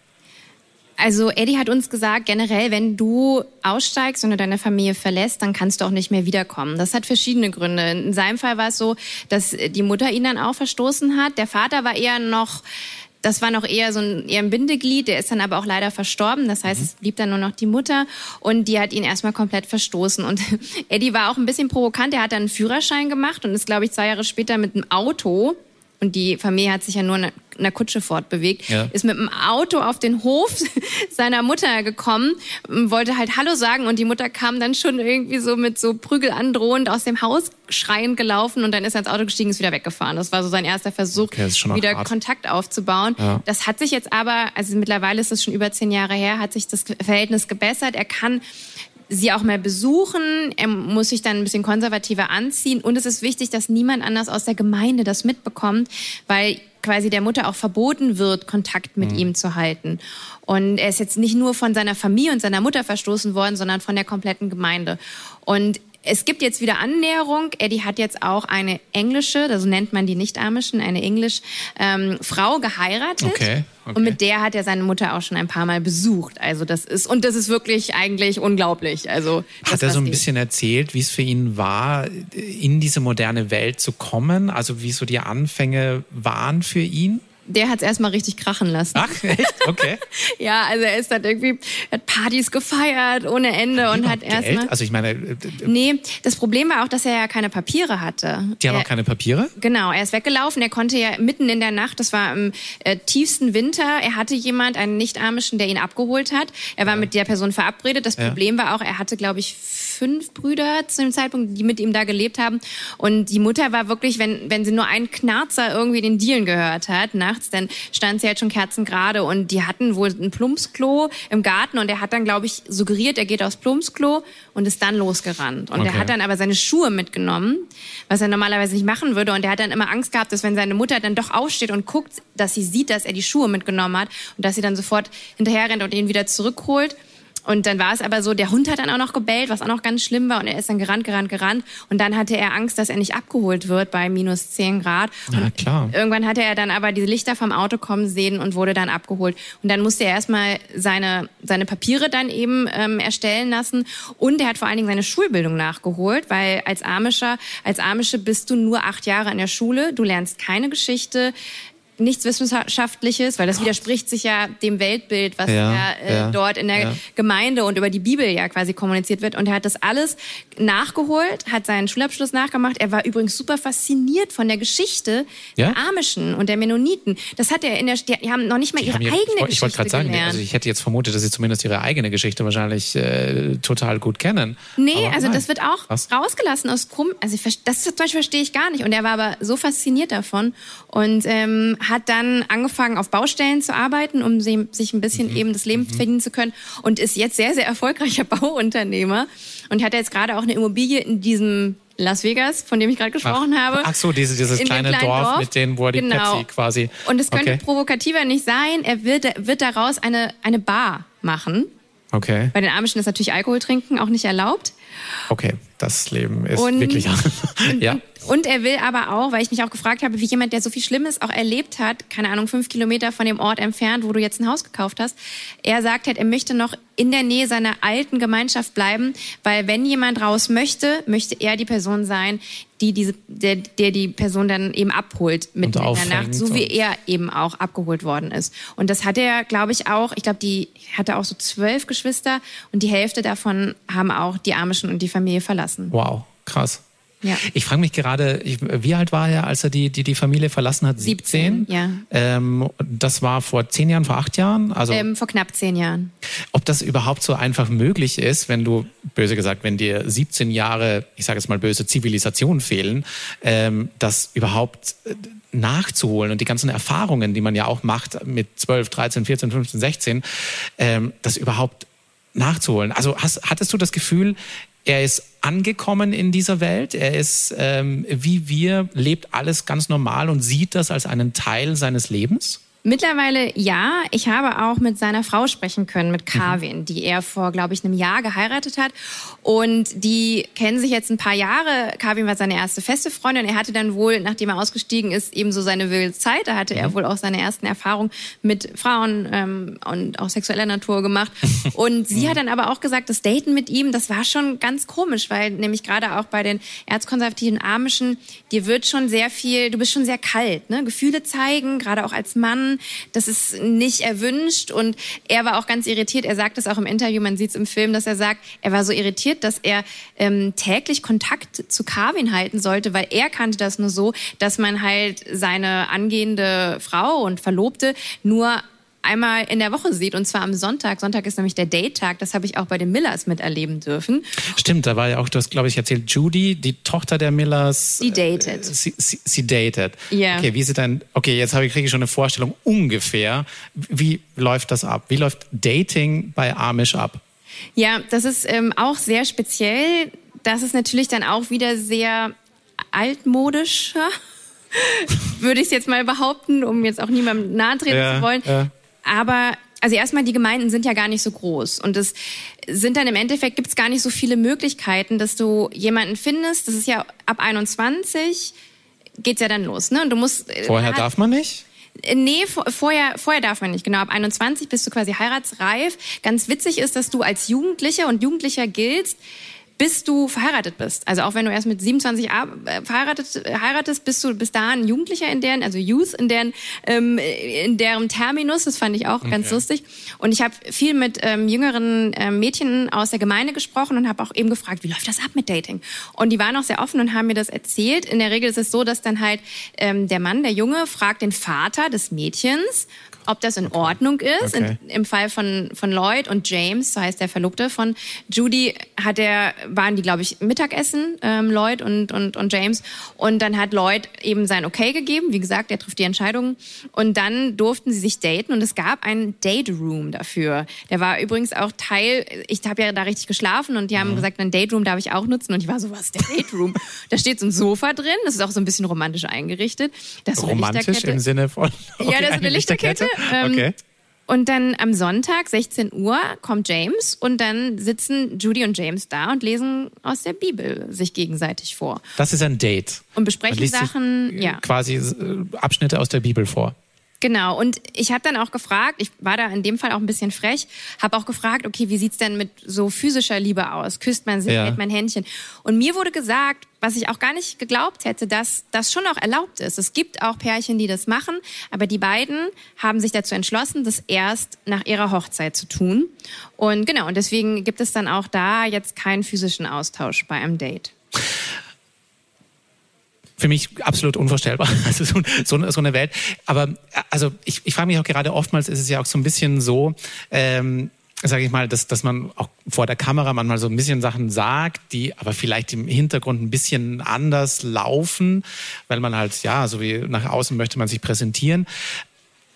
Also Eddie hat uns gesagt, generell, wenn du aussteigst und deine Familie verlässt, dann kannst du auch nicht mehr wiederkommen. Das hat verschiedene Gründe. In seinem Fall war es so, dass die Mutter ihn dann auch verstoßen hat. Der Vater war eher noch, das war noch eher so ein, eher ein Bindeglied, der ist dann aber auch leider verstorben. Das heißt, mhm. es blieb dann nur noch die Mutter und die hat ihn erstmal komplett verstoßen. Und Eddie war auch ein bisschen provokant. Er hat dann einen Führerschein gemacht und ist, glaube ich, zwei Jahre später mit einem Auto und die Familie hat sich ja nur in einer Kutsche fortbewegt, ja. ist mit dem Auto auf den Hof seiner Mutter gekommen, wollte halt Hallo sagen und die Mutter kam dann schon irgendwie so mit so Prügel androhend aus dem Haus schreiend gelaufen und dann ist er ins Auto gestiegen, ist wieder weggefahren. Das war so sein erster Versuch, okay, wieder hart. Kontakt aufzubauen. Ja. Das hat sich jetzt aber, also mittlerweile ist es schon über zehn Jahre her, hat sich das Verhältnis gebessert. Er kann sie auch mal besuchen. Er muss sich dann ein bisschen konservativer anziehen. Und es ist wichtig, dass niemand anders aus der Gemeinde das mitbekommt, weil quasi der Mutter auch verboten wird, Kontakt mit mhm. ihm zu halten. Und er ist jetzt nicht nur von seiner Familie und seiner Mutter verstoßen worden, sondern von der kompletten Gemeinde. Und es gibt jetzt wieder Annäherung. Eddie hat jetzt auch eine englische, also nennt man die nicht-amischen, eine englisch ähm, Frau geheiratet. Okay, okay. Und mit der hat er seine Mutter auch schon ein paar Mal besucht. Also das ist und das ist wirklich eigentlich unglaublich. Also hat er so ein bisschen erzählt, wie es für ihn war, in diese moderne Welt zu kommen? Also wie so die Anfänge waren für ihn? Der hat es erstmal richtig krachen lassen. Ach, echt? Okay. ja, also er ist dann irgendwie, hat Partys gefeiert ohne Ende und hat erstmal. Also ich meine. Äh, nee, das Problem war auch, dass er ja keine Papiere hatte. Die haben er, auch keine Papiere? Genau, er ist weggelaufen. Er konnte ja mitten in der Nacht, das war im äh, tiefsten Winter, er hatte jemand, einen Nicht-Amischen, der ihn abgeholt hat. Er war ja. mit der Person verabredet. Das ja. Problem war auch, er hatte, glaube ich, fünf Brüder zu dem Zeitpunkt, die mit ihm da gelebt haben. Und die Mutter war wirklich, wenn, wenn sie nur einen Knarzer irgendwie den Dielen gehört hat, nach nachts, dann stand sie halt schon kerzengerade und die hatten wohl ein Plumpsklo im Garten und er hat dann, glaube ich, suggeriert, er geht aufs Plumpsklo und ist dann losgerannt. Und okay. er hat dann aber seine Schuhe mitgenommen, was er normalerweise nicht machen würde und er hat dann immer Angst gehabt, dass wenn seine Mutter dann doch aufsteht und guckt, dass sie sieht, dass er die Schuhe mitgenommen hat und dass sie dann sofort hinterher rennt und ihn wieder zurückholt. Und dann war es aber so, der Hund hat dann auch noch gebellt, was auch noch ganz schlimm war. Und er ist dann gerannt, gerannt, gerannt. Und dann hatte er Angst, dass er nicht abgeholt wird bei minus 10 Grad. Na klar. Irgendwann hatte er dann aber diese Lichter vom Auto kommen sehen und wurde dann abgeholt. Und dann musste er erstmal seine, seine Papiere dann eben ähm, erstellen lassen. Und er hat vor allen Dingen seine Schulbildung nachgeholt, weil als Amischer, als Amische bist du nur acht Jahre in der Schule. Du lernst keine Geschichte nichts Wissenschaftliches, weil das widerspricht sich ja dem Weltbild, was ja, ja, äh, ja dort in der ja. Gemeinde und über die Bibel ja quasi kommuniziert wird. Und er hat das alles nachgeholt, hat seinen Schulabschluss nachgemacht. Er war übrigens super fasziniert von der Geschichte der Amischen und der Mennoniten. Das hat er in der, die haben noch nicht mal ihre eigene ich, Geschichte Ich wollte gerade sagen, also ich hätte jetzt vermutet, dass sie zumindest ihre eigene Geschichte wahrscheinlich äh, total gut kennen. Nee, aber also nein. das wird auch was? rausgelassen aus Krumm. Also ich, das zum Beispiel verstehe ich gar nicht. Und er war aber so fasziniert davon und ähm, hat dann angefangen, auf Baustellen zu arbeiten, um sich ein bisschen mhm. eben das Leben mhm. verdienen zu können und ist jetzt sehr, sehr erfolgreicher Bauunternehmer und hat jetzt gerade auch eine Immobilie in diesem Las Vegas, von dem ich gerade gesprochen ach, habe. Ach so, diese, dieses kleine Dorf, Dorf, mit denen, wo er die genau. Pepsi quasi. Und es könnte okay. provokativer nicht sein. Er wird, wird daraus eine, eine Bar machen. Okay. Bei den Amischen ist natürlich Alkohol trinken auch nicht erlaubt. Okay, das Leben ist und, wirklich. ja. Und er will aber auch, weil ich mich auch gefragt habe, wie jemand, der so viel Schlimmes auch erlebt hat, keine Ahnung, fünf Kilometer von dem Ort entfernt, wo du jetzt ein Haus gekauft hast, er sagt halt, er möchte noch in der Nähe seiner alten Gemeinschaft bleiben, weil wenn jemand raus möchte, möchte er die Person sein, die diese, der, der die Person dann eben abholt mit in der Nacht, so wie er eben auch abgeholt worden ist. Und das hat er, glaube ich, auch. Ich glaube, die hatte auch so zwölf Geschwister und die Hälfte davon haben auch die Amischen und die Familie verlassen. Wow, krass. Ja. Ich frage mich gerade, wie alt war er, als er die, die, die Familie verlassen hat? 17. 17 ja. Ähm, das war vor zehn Jahren, vor acht Jahren? Also, ähm, vor knapp zehn Jahren. Ob das überhaupt so einfach möglich ist, wenn du, böse gesagt, wenn dir 17 Jahre, ich sage jetzt mal böse, Zivilisation fehlen, ähm, das überhaupt äh, nachzuholen und die ganzen Erfahrungen, die man ja auch macht mit 12, 13, 14, 15, 16, ähm, das überhaupt nachzuholen. Also hast, hattest du das Gefühl, er ist angekommen in dieser Welt. Er ist ähm, wie wir, lebt alles ganz normal und sieht das als einen Teil seines Lebens. Mittlerweile ja. Ich habe auch mit seiner Frau sprechen können, mit Carvin, mhm. die er vor, glaube ich, einem Jahr geheiratet hat. Und die kennen sich jetzt ein paar Jahre. Carvin war seine erste feste Freundin. Er hatte dann wohl, nachdem er ausgestiegen ist, ebenso seine wilde Zeit. Da hatte mhm. er wohl auch seine ersten Erfahrungen mit Frauen ähm, und auch sexueller Natur gemacht. Und sie mhm. hat dann aber auch gesagt, das Daten mit ihm, das war schon ganz komisch, weil nämlich gerade auch bei den erzkonservativen Amischen, dir wird schon sehr viel, du bist schon sehr kalt, ne? Gefühle zeigen, gerade auch als Mann das ist nicht erwünscht. Und er war auch ganz irritiert. Er sagt es auch im Interview, man sieht es im Film, dass er sagt, er war so irritiert, dass er ähm, täglich Kontakt zu Carvin halten sollte, weil er kannte das nur so, dass man halt seine angehende Frau und Verlobte nur einmal in der Woche sieht und zwar am Sonntag. Sonntag ist nämlich der Date-Tag. Das habe ich auch bei den Millers miterleben dürfen. Stimmt, da war ja auch, du hast glaube ich erzählt, Judy, die Tochter der Millers. Die datet. Äh, sie, sie, sie datet. Ja. Okay, wie ist dann? Okay, jetzt habe ich kriege ich schon eine Vorstellung ungefähr. Wie läuft das ab? Wie läuft Dating bei Amish ab? Ja, das ist ähm, auch sehr speziell. Das ist natürlich dann auch wieder sehr altmodischer würde ich es jetzt mal behaupten, um jetzt auch niemandem nahe treten ja, zu wollen. Ja. Aber also erstmal, die Gemeinden sind ja gar nicht so groß. Und es sind dann im Endeffekt, gibt es gar nicht so viele Möglichkeiten, dass du jemanden findest. Das ist ja ab 21 geht's ja dann los. Ne? Und du musst, äh, Vorher hat, darf man nicht? Äh, nee, vorher, vorher darf man nicht. Genau, ab 21 bist du quasi heiratsreif. Ganz witzig ist, dass du als Jugendlicher und Jugendlicher giltst, bis du verheiratet bist. Also auch wenn du erst mit 27 äh, verheiratet äh, heiratest, bist du bis dahin Jugendlicher in deren, also Youth in deren ähm, in deren Terminus. Das fand ich auch okay. ganz lustig. Und ich habe viel mit ähm, jüngeren ähm, Mädchen aus der Gemeinde gesprochen und habe auch eben gefragt, wie läuft das ab mit Dating? Und die waren auch sehr offen und haben mir das erzählt. In der Regel ist es so, dass dann halt ähm, der Mann, der Junge, fragt den Vater des Mädchens ob das in Ordnung ist. Okay. In, Im Fall von, von Lloyd und James, so heißt der Verlobte von Judy, hat er, waren die, glaube ich, Mittagessen, ähm, Lloyd und, und, und James. Und dann hat Lloyd eben sein Okay gegeben. Wie gesagt, er trifft die Entscheidungen. Und dann durften sie sich daten und es gab einen Date Room dafür. Der war übrigens auch Teil, ich habe ja da richtig geschlafen und die haben mhm. gesagt, ein Date Room darf ich auch nutzen. Und ich war so, was, der Date Room? da steht so ein Sofa drin, das ist auch so ein bisschen romantisch eingerichtet. Das ist romantisch im Sinne von? Okay, ja, das ist eine Lichterkette. Ähm, okay. Und dann am Sonntag, 16 Uhr, kommt James und dann sitzen Judy und James da und lesen aus der Bibel sich gegenseitig vor. Das ist ein Date. Und besprechen Sachen, ja. Quasi äh, Abschnitte aus der Bibel vor. Genau, und ich habe dann auch gefragt, ich war da in dem Fall auch ein bisschen frech, habe auch gefragt, okay, wie sieht's denn mit so physischer Liebe aus? Küsst man sich, ja. hält man Händchen? Und mir wurde gesagt, was ich auch gar nicht geglaubt hätte, dass das schon auch erlaubt ist. Es gibt auch Pärchen, die das machen, aber die beiden haben sich dazu entschlossen, das erst nach ihrer Hochzeit zu tun. Und genau, und deswegen gibt es dann auch da jetzt keinen physischen Austausch bei einem Date für mich absolut unvorstellbar. Also so, so, so eine Welt. Aber also ich, ich frage mich auch gerade oftmals ist es ja auch so ein bisschen so, ähm, sage ich mal, dass, dass man auch vor der Kamera manchmal so ein bisschen Sachen sagt, die aber vielleicht im Hintergrund ein bisschen anders laufen, weil man halt, ja, so wie nach außen möchte man sich präsentieren.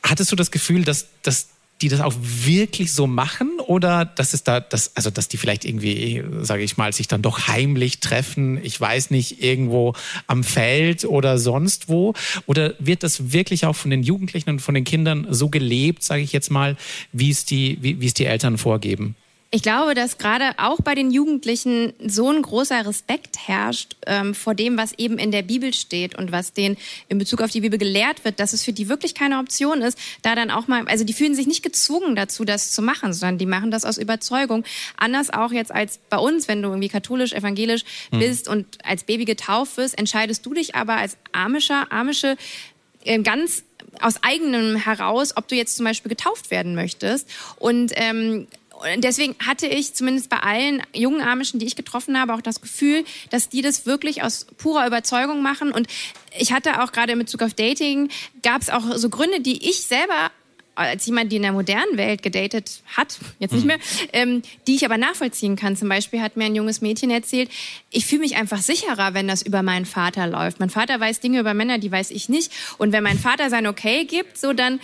Hattest du das Gefühl, dass, dass die das auch wirklich so machen oder dass es da, dass, also dass die vielleicht irgendwie, sage ich mal, sich dann doch heimlich treffen, ich weiß nicht, irgendwo am Feld oder sonst wo? Oder wird das wirklich auch von den Jugendlichen und von den Kindern so gelebt, sage ich jetzt mal, wie es die, wie, wie es die Eltern vorgeben? Ich glaube, dass gerade auch bei den Jugendlichen so ein großer Respekt herrscht ähm, vor dem, was eben in der Bibel steht und was denen in Bezug auf die Bibel gelehrt wird, dass es für die wirklich keine Option ist, da dann auch mal, also die fühlen sich nicht gezwungen dazu, das zu machen, sondern die machen das aus Überzeugung. Anders auch jetzt als bei uns, wenn du irgendwie katholisch, evangelisch mhm. bist und als Baby getauft wirst, entscheidest du dich aber als amischer, amische äh, ganz aus eigenem heraus, ob du jetzt zum Beispiel getauft werden möchtest. Und ähm, und deswegen hatte ich zumindest bei allen jungen Amischen, die ich getroffen habe, auch das Gefühl, dass die das wirklich aus purer Überzeugung machen. Und ich hatte auch gerade in Bezug auf Dating, gab es auch so Gründe, die ich selber als jemand, die in der modernen Welt gedatet hat, jetzt nicht mhm. mehr, ähm, die ich aber nachvollziehen kann. Zum Beispiel hat mir ein junges Mädchen erzählt, ich fühle mich einfach sicherer, wenn das über meinen Vater läuft. Mein Vater weiß Dinge über Männer, die weiß ich nicht. Und wenn mein Vater sein Okay gibt, so dann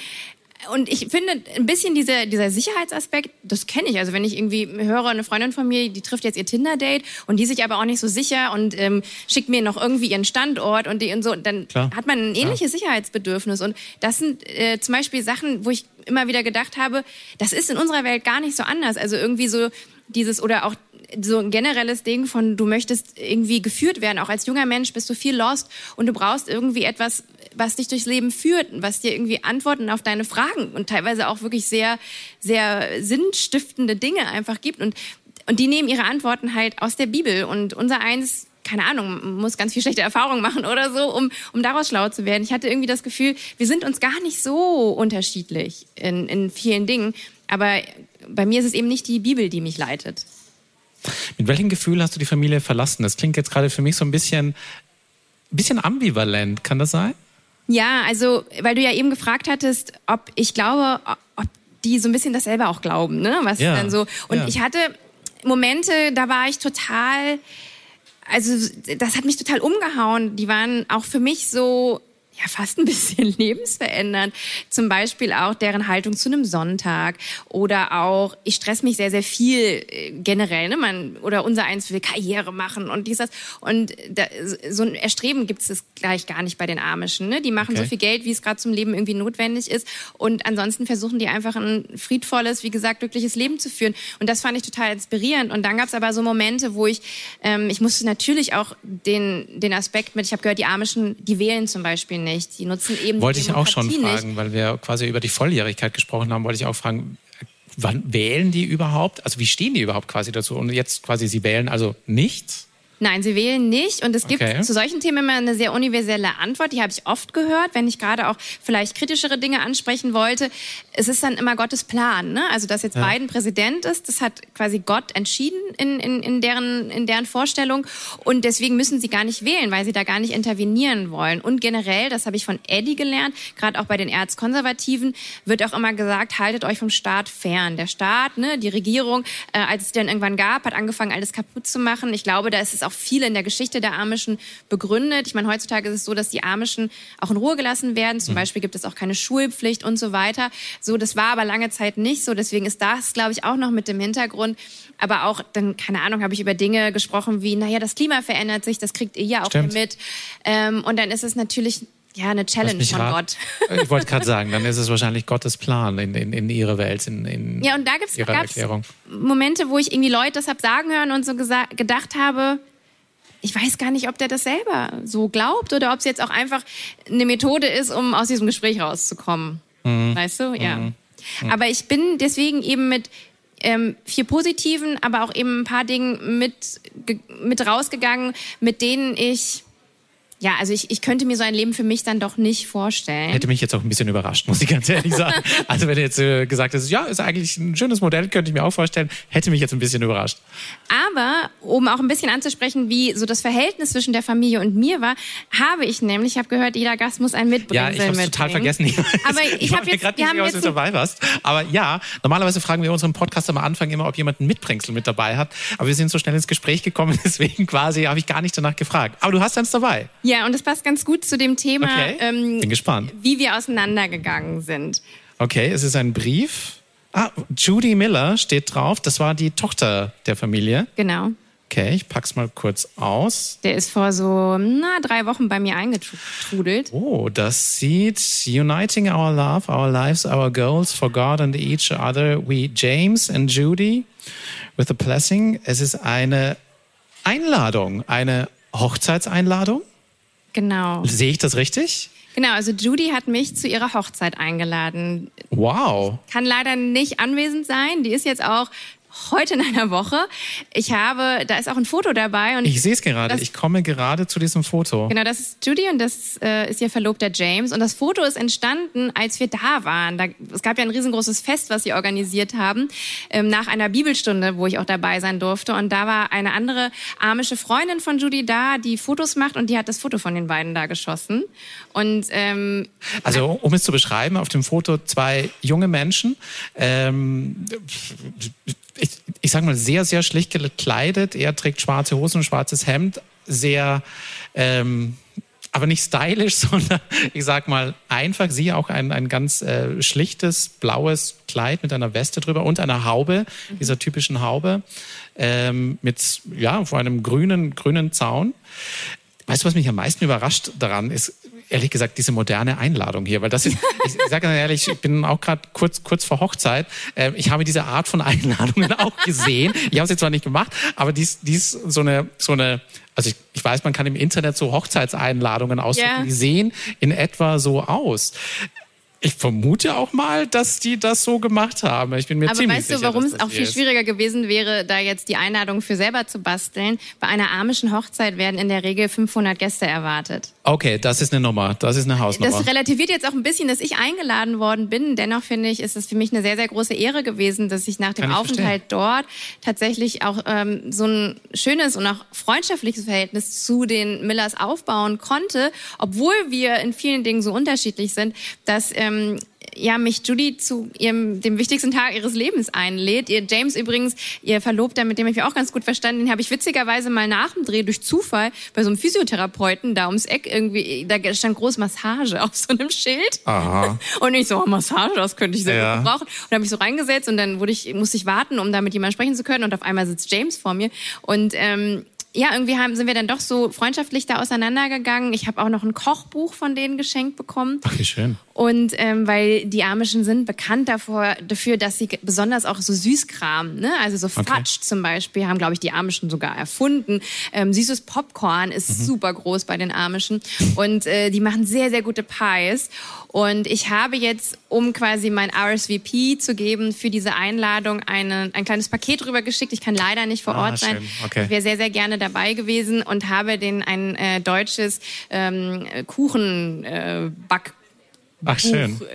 und ich finde ein bisschen dieser, dieser Sicherheitsaspekt, das kenne ich. Also wenn ich irgendwie höre, eine Freundin von mir, die trifft jetzt ihr Tinder-Date und die sich aber auch nicht so sicher und ähm, schickt mir noch irgendwie ihren Standort und, die, und so, dann Klar. hat man ein ähnliches Klar. Sicherheitsbedürfnis. Und das sind äh, zum Beispiel Sachen, wo ich immer wieder gedacht habe, das ist in unserer Welt gar nicht so anders. Also irgendwie so dieses oder auch so ein generelles Ding von, du möchtest irgendwie geführt werden. Auch als junger Mensch bist du viel lost und du brauchst irgendwie etwas, was dich durchs Leben führt, was dir irgendwie Antworten auf deine Fragen und teilweise auch wirklich sehr, sehr sinnstiftende Dinge einfach gibt. Und, und die nehmen ihre Antworten halt aus der Bibel. Und unser eins keine Ahnung, muss ganz viel schlechte Erfahrungen machen oder so, um, um daraus schlau zu werden. Ich hatte irgendwie das Gefühl, wir sind uns gar nicht so unterschiedlich in, in vielen Dingen. Aber bei mir ist es eben nicht die Bibel, die mich leitet. Mit welchem Gefühl hast du die Familie verlassen? Das klingt jetzt gerade für mich so ein bisschen, bisschen ambivalent. Kann das sein? Ja, also, weil du ja eben gefragt hattest, ob ich glaube, ob die so ein bisschen dasselbe auch glauben, ne? Was ja, dann so. Und ja. ich hatte Momente, da war ich total, also das hat mich total umgehauen. Die waren auch für mich so ja fast ein bisschen lebensverändernd. Zum Beispiel auch deren Haltung zu einem Sonntag oder auch, ich stress mich sehr, sehr viel äh, generell. Ne? Man, oder unser Eins will Karriere machen und dies, das. Und da, so ein Erstreben gibt es gleich gar nicht bei den Amischen. Ne? Die machen okay. so viel Geld, wie es gerade zum Leben irgendwie notwendig ist. Und ansonsten versuchen die einfach ein friedvolles, wie gesagt, glückliches Leben zu führen. Und das fand ich total inspirierend. Und dann gab es aber so Momente, wo ich, ähm, ich musste natürlich auch den, den Aspekt mit, ich habe gehört, die Amischen, die wählen zum Beispiel nicht. Die nutzen eben Wollte ich auch schon fragen, nicht. weil wir quasi über die Volljährigkeit gesprochen haben, wollte ich auch fragen, wann wählen die überhaupt? Also wie stehen die überhaupt quasi dazu? Und jetzt quasi, sie wählen also nichts? Nein, sie wählen nicht. Und es gibt okay. zu solchen Themen immer eine sehr universelle Antwort. Die habe ich oft gehört, wenn ich gerade auch vielleicht kritischere Dinge ansprechen wollte. Es ist dann immer Gottes Plan. Ne? Also, dass jetzt ja. Biden Präsident ist, das hat quasi Gott entschieden in, in, in, deren, in deren Vorstellung. Und deswegen müssen sie gar nicht wählen, weil sie da gar nicht intervenieren wollen. Und generell, das habe ich von Eddie gelernt, gerade auch bei den Erzkonservativen, wird auch immer gesagt, haltet euch vom Staat fern. Der Staat, ne, die Regierung, äh, als es dann irgendwann gab, hat angefangen, alles kaputt zu machen. Ich glaube, da ist es auch viel in der Geschichte der Amischen begründet. Ich meine, heutzutage ist es so, dass die Amischen auch in Ruhe gelassen werden. Zum mhm. Beispiel gibt es auch keine Schulpflicht und so weiter. So, das war aber lange Zeit nicht so. Deswegen ist das, glaube ich, auch noch mit dem Hintergrund. Aber auch dann, keine Ahnung, habe ich über Dinge gesprochen wie, naja, das Klima verändert sich, das kriegt ihr ja auch Stimmt. mit. Ähm, und dann ist es natürlich ja, eine Challenge von Gott. Ich wollte gerade sagen, dann ist es wahrscheinlich Gottes Plan in, in, in ihrer Welt, in, in ja, und da gibt's, ihrer Erklärung. Momente, wo ich irgendwie Leute das hab sagen hören und so gedacht habe, ich weiß gar nicht, ob der das selber so glaubt oder ob es jetzt auch einfach eine Methode ist, um aus diesem Gespräch rauszukommen. Mhm. Weißt du? Ja. Mhm. Mhm. Aber ich bin deswegen eben mit ähm, vier positiven, aber auch eben ein paar Dingen mit, mit rausgegangen, mit denen ich ja, also ich, ich könnte mir so ein Leben für mich dann doch nicht vorstellen. Hätte mich jetzt auch ein bisschen überrascht, muss ich ganz ehrlich sagen. also wenn du jetzt äh, gesagt hast, ja, ist eigentlich ein schönes Modell, könnte ich mir auch vorstellen, hätte mich jetzt ein bisschen überrascht. Aber um auch ein bisschen anzusprechen, wie so das Verhältnis zwischen der Familie und mir war, habe ich nämlich, ich habe gehört, jeder Gast muss ein mitbringen. Ja, ich habe total vergessen. Ich aber ich, ich habe jetzt, nicht sicher, was du dabei warst. Aber ja, normalerweise fragen wir unseren Podcast am Anfang immer, ob jemand ein Mitbringsel mit dabei hat. Aber wir sind so schnell ins Gespräch gekommen, deswegen quasi habe ich gar nicht danach gefragt. Aber du hast eins dabei. Ja, ja, und das passt ganz gut zu dem Thema, okay. ähm, Bin gespannt. wie wir auseinandergegangen sind. Okay, es ist ein Brief. Ah, Judy Miller steht drauf. Das war die Tochter der Familie. Genau. Okay, ich pack's mal kurz aus. Der ist vor so na, drei Wochen bei mir eingetrudelt. Oh, das sieht Uniting our love, our lives, our goals for God and each other. We, James and Judy, with a blessing. Es ist eine Einladung, eine Hochzeitseinladung? Genau. Sehe ich das richtig? Genau, also Judy hat mich zu ihrer Hochzeit eingeladen. Wow. Kann leider nicht anwesend sein. Die ist jetzt auch heute in einer Woche. Ich habe, da ist auch ein Foto dabei. Und ich sehe es gerade. Ich komme gerade zu diesem Foto. Genau, das ist Judy und das äh, ist ihr Verlobter James. Und das Foto ist entstanden, als wir da waren. Da, es gab ja ein riesengroßes Fest, was sie organisiert haben, ähm, nach einer Bibelstunde, wo ich auch dabei sein durfte. Und da war eine andere amische Freundin von Judy da, die Fotos macht und die hat das Foto von den beiden da geschossen. Und ähm, also um es zu beschreiben, auf dem Foto zwei junge Menschen. Ähm, ich, ich sag mal, sehr, sehr schlicht gekleidet. Er trägt schwarze Hosen und schwarzes Hemd. Sehr, ähm, aber nicht stylisch, sondern ich sag mal einfach. Sie auch ein, ein ganz äh, schlichtes blaues Kleid mit einer Weste drüber und einer Haube, mhm. dieser typischen Haube, ähm, mit, ja, vor einem grünen, grünen Zaun. Weißt du, was mich am meisten überrascht daran ist, ehrlich gesagt, diese moderne Einladung hier, weil das ist, ich sage ehrlich, ich bin auch gerade kurz, kurz vor Hochzeit. Äh, ich habe diese Art von Einladungen auch gesehen. Ich habe sie zwar nicht gemacht, aber dies, dies so eine, so eine, also ich, ich weiß, man kann im Internet so Hochzeitseinladungen ausdrucken, yeah. die sehen in etwa so aus. Ich vermute auch mal, dass die das so gemacht haben. Ich bin mir Aber ziemlich weißt sicher. Weißt du, warum es auch viel ist. schwieriger gewesen wäre, da jetzt die Einladung für selber zu basteln? Bei einer amischen Hochzeit werden in der Regel 500 Gäste erwartet. Okay, das ist eine Nummer. Das ist eine Hausnummer. Das relativiert jetzt auch ein bisschen, dass ich eingeladen worden bin. Dennoch finde ich, ist es für mich eine sehr, sehr große Ehre gewesen, dass ich nach dem ich Aufenthalt verstehen. dort tatsächlich auch ähm, so ein schönes und auch freundschaftliches Verhältnis zu den Millers aufbauen konnte, obwohl wir in vielen Dingen so unterschiedlich sind, dass ähm, ähm, ja, mich Judy zu ihrem, dem wichtigsten Tag ihres Lebens einlädt. Ihr James übrigens, ihr Verlobter, mit dem ich mich auch ganz gut verstanden, den habe ich witzigerweise mal nach dem Dreh durch Zufall bei so einem Physiotherapeuten da ums Eck irgendwie, da stand groß Massage auf so einem Schild. Aha. Und ich so, oh, Massage, das könnte ich sehr ja. gut brauchen. Und habe mich so reingesetzt und dann wurde ich, musste ich warten, um da mit jemandem sprechen zu können und auf einmal sitzt James vor mir und ähm, ja, irgendwie haben, sind wir dann doch so freundschaftlich da auseinandergegangen. Ich habe auch noch ein Kochbuch von denen geschenkt bekommen. Ach, wie schön. Und ähm, weil die Amischen sind bekannt davor, dafür, dass sie besonders auch so Süßkram, ne? also so Fatsch okay. zum Beispiel, haben, glaube ich, die Amischen sogar erfunden. Ähm, süßes Popcorn ist mhm. super groß bei den Amischen. Und äh, die machen sehr, sehr gute Pies. Und ich habe jetzt, um quasi mein RSVP zu geben für diese Einladung, eine, ein kleines Paket rübergeschickt. Ich kann leider nicht vor ah, Ort sein. Okay. Ich wäre sehr, sehr gerne dabei gewesen und habe den ein äh, deutsches ähm, Kuchenback äh, Ach, schön. Buch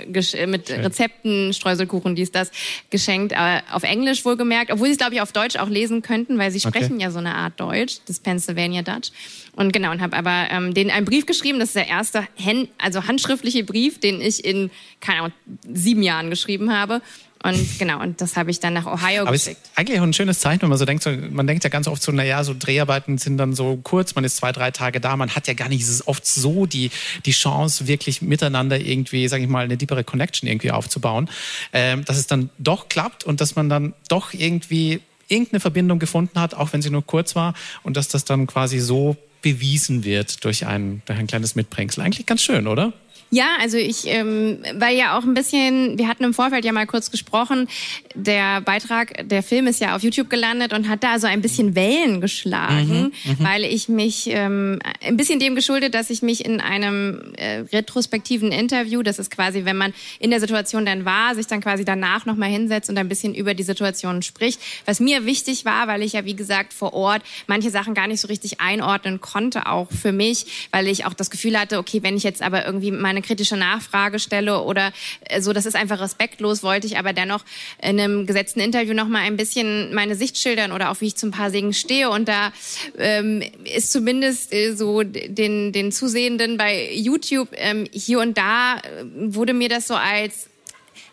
mit schön. Rezepten, Streuselkuchen, dies, das, geschenkt, äh, auf Englisch wohlgemerkt, obwohl sie es, glaube ich, auf Deutsch auch lesen könnten, weil sie okay. sprechen ja so eine Art Deutsch, das Pennsylvania Dutch. Und genau, und habe aber ähm, denen einen Brief geschrieben, das ist der erste Hand, also handschriftliche Brief, den ich in, keine Ahnung, sieben Jahren geschrieben habe. Und genau, und das habe ich dann nach Ohio Aber geschickt. Ist eigentlich auch ein schönes Zeichen, wenn man so denkt, so, man denkt ja ganz oft so, naja, so Dreharbeiten sind dann so kurz, man ist zwei, drei Tage da, man hat ja gar nicht oft so die, die Chance, wirklich miteinander irgendwie, sage ich mal, eine deepere Connection irgendwie aufzubauen. Ähm, dass es dann doch klappt und dass man dann doch irgendwie irgendeine Verbindung gefunden hat, auch wenn sie nur kurz war, und dass das dann quasi so bewiesen wird durch ein, durch ein kleines Mitbringsel. Eigentlich ganz schön, oder? Ja, also ich, ähm, weil ja auch ein bisschen, wir hatten im Vorfeld ja mal kurz gesprochen, der Beitrag, der Film ist ja auf YouTube gelandet und hat da so ein bisschen Wellen geschlagen, mhm, mhm. weil ich mich ähm, ein bisschen dem geschuldet, dass ich mich in einem äh, retrospektiven Interview, das ist quasi, wenn man in der Situation dann war, sich dann quasi danach nochmal hinsetzt und ein bisschen über die Situation spricht, was mir wichtig war, weil ich ja wie gesagt vor Ort manche Sachen gar nicht so richtig einordnen konnte, auch für mich, weil ich auch das Gefühl hatte, okay, wenn ich jetzt aber irgendwie meine eine kritische Nachfrage stelle oder äh, so, das ist einfach respektlos, wollte ich aber dennoch in einem gesetzten Interview noch mal ein bisschen meine Sicht schildern oder auch wie ich zum Paar Segen stehe. Und da ähm, ist zumindest äh, so den, den Zusehenden bei YouTube ähm, hier und da äh, wurde mir das so als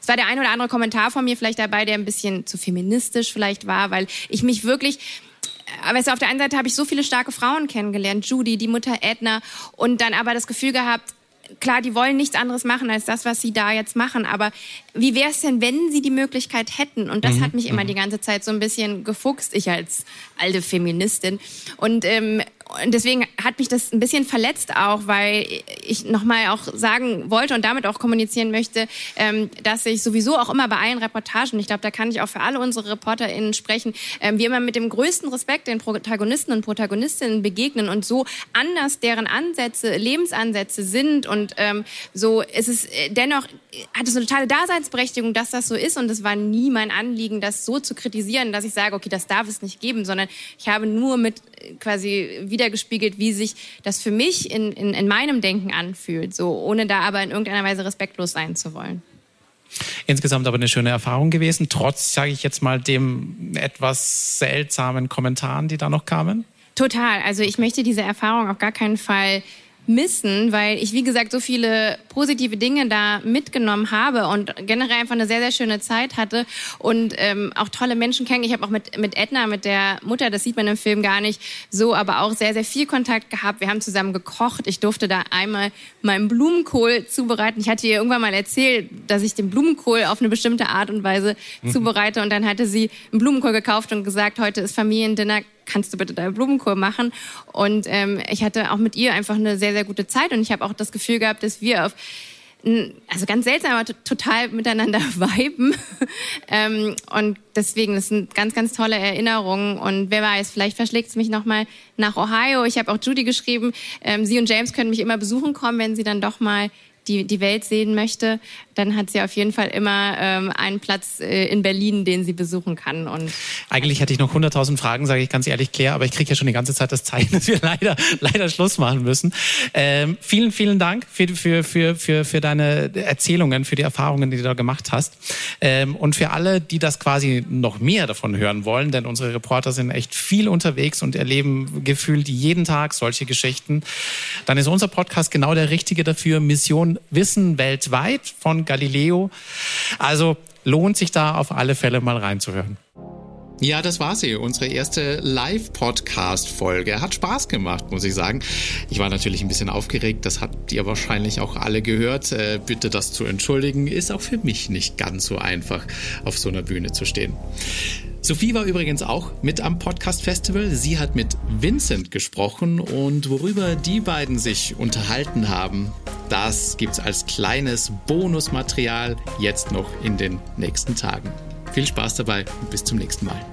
es war der ein oder andere Kommentar von mir vielleicht dabei, der ein bisschen zu feministisch vielleicht war, weil ich mich wirklich aber auf der einen Seite habe ich so viele starke Frauen kennengelernt, Judy, die Mutter Edna, und dann aber das Gefühl gehabt, klar, die wollen nichts anderes machen als das, was sie da jetzt machen. Aber wie wäre es denn, wenn sie die Möglichkeit hätten? Und das mhm. hat mich immer mhm. die ganze Zeit so ein bisschen gefuchst, ich als alte Feministin. Und ähm, und deswegen hat mich das ein bisschen verletzt auch, weil ich nochmal auch sagen wollte und damit auch kommunizieren möchte, ähm, dass ich sowieso auch immer bei allen Reportagen, ich glaube, da kann ich auch für alle unsere ReporterInnen sprechen, ähm, wir immer mit dem größten Respekt den Protagonisten und Protagonistinnen begegnen und so anders deren Ansätze, Lebensansätze sind und ähm, so ist es äh, dennoch, hat es eine totale Daseinsberechtigung, dass das so ist und es war nie mein Anliegen, das so zu kritisieren, dass ich sage, okay, das darf es nicht geben, sondern ich habe nur mit quasi wiedergespiegelt, wie sich das für mich in, in, in meinem Denken anfühlt, so ohne da aber in irgendeiner Weise respektlos sein zu wollen. Insgesamt aber eine schöne Erfahrung gewesen, trotz, sage ich jetzt mal, dem etwas seltsamen Kommentaren, die da noch kamen. Total. Also ich möchte diese Erfahrung auf gar keinen Fall missen, weil ich, wie gesagt, so viele positive Dinge da mitgenommen habe und generell einfach eine sehr, sehr schöne Zeit hatte und ähm, auch tolle Menschen kennen. Ich habe auch mit, mit Edna, mit der Mutter, das sieht man im Film gar nicht so, aber auch sehr, sehr viel Kontakt gehabt. Wir haben zusammen gekocht. Ich durfte da einmal meinen Blumenkohl zubereiten. Ich hatte ihr irgendwann mal erzählt, dass ich den Blumenkohl auf eine bestimmte Art und Weise mhm. zubereite und dann hatte sie einen Blumenkohl gekauft und gesagt, heute ist Familiendinner, kannst du bitte deinen Blumenkohl machen? Und ähm, ich hatte auch mit ihr einfach eine sehr, sehr gute Zeit und ich habe auch das Gefühl gehabt, dass wir auf also ganz seltsam, aber total miteinander viben. ähm, und deswegen, das sind ganz, ganz tolle Erinnerungen. Und wer weiß, vielleicht verschlägt es mich nochmal nach Ohio. Ich habe auch Judy geschrieben, ähm, sie und James können mich immer besuchen kommen, wenn sie dann doch mal die, die Welt sehen möchte, dann hat sie auf jeden Fall immer ähm, einen Platz äh, in Berlin, den sie besuchen kann. Und Eigentlich hätte ich noch 100.000 Fragen, sage ich ganz ehrlich, Claire, aber ich kriege ja schon die ganze Zeit das Zeichen, dass wir leider, leider Schluss machen müssen. Ähm, vielen, vielen Dank für, für, für, für, für deine Erzählungen, für die Erfahrungen, die du da gemacht hast. Ähm, und für alle, die das quasi noch mehr davon hören wollen, denn unsere Reporter sind echt viel unterwegs und erleben gefühlt jeden Tag solche Geschichten, dann ist unser Podcast genau der richtige dafür. Mission Wissen weltweit von Galileo. Also lohnt sich da auf alle Fälle mal reinzuhören. Ja, das war sie, unsere erste Live-Podcast-Folge. Hat Spaß gemacht, muss ich sagen. Ich war natürlich ein bisschen aufgeregt, das habt ihr wahrscheinlich auch alle gehört. Äh, bitte das zu entschuldigen, ist auch für mich nicht ganz so einfach, auf so einer Bühne zu stehen. Sophie war übrigens auch mit am Podcast Festival. Sie hat mit Vincent gesprochen und worüber die beiden sich unterhalten haben, das gibt's als kleines Bonusmaterial jetzt noch in den nächsten Tagen. Viel Spaß dabei und bis zum nächsten Mal.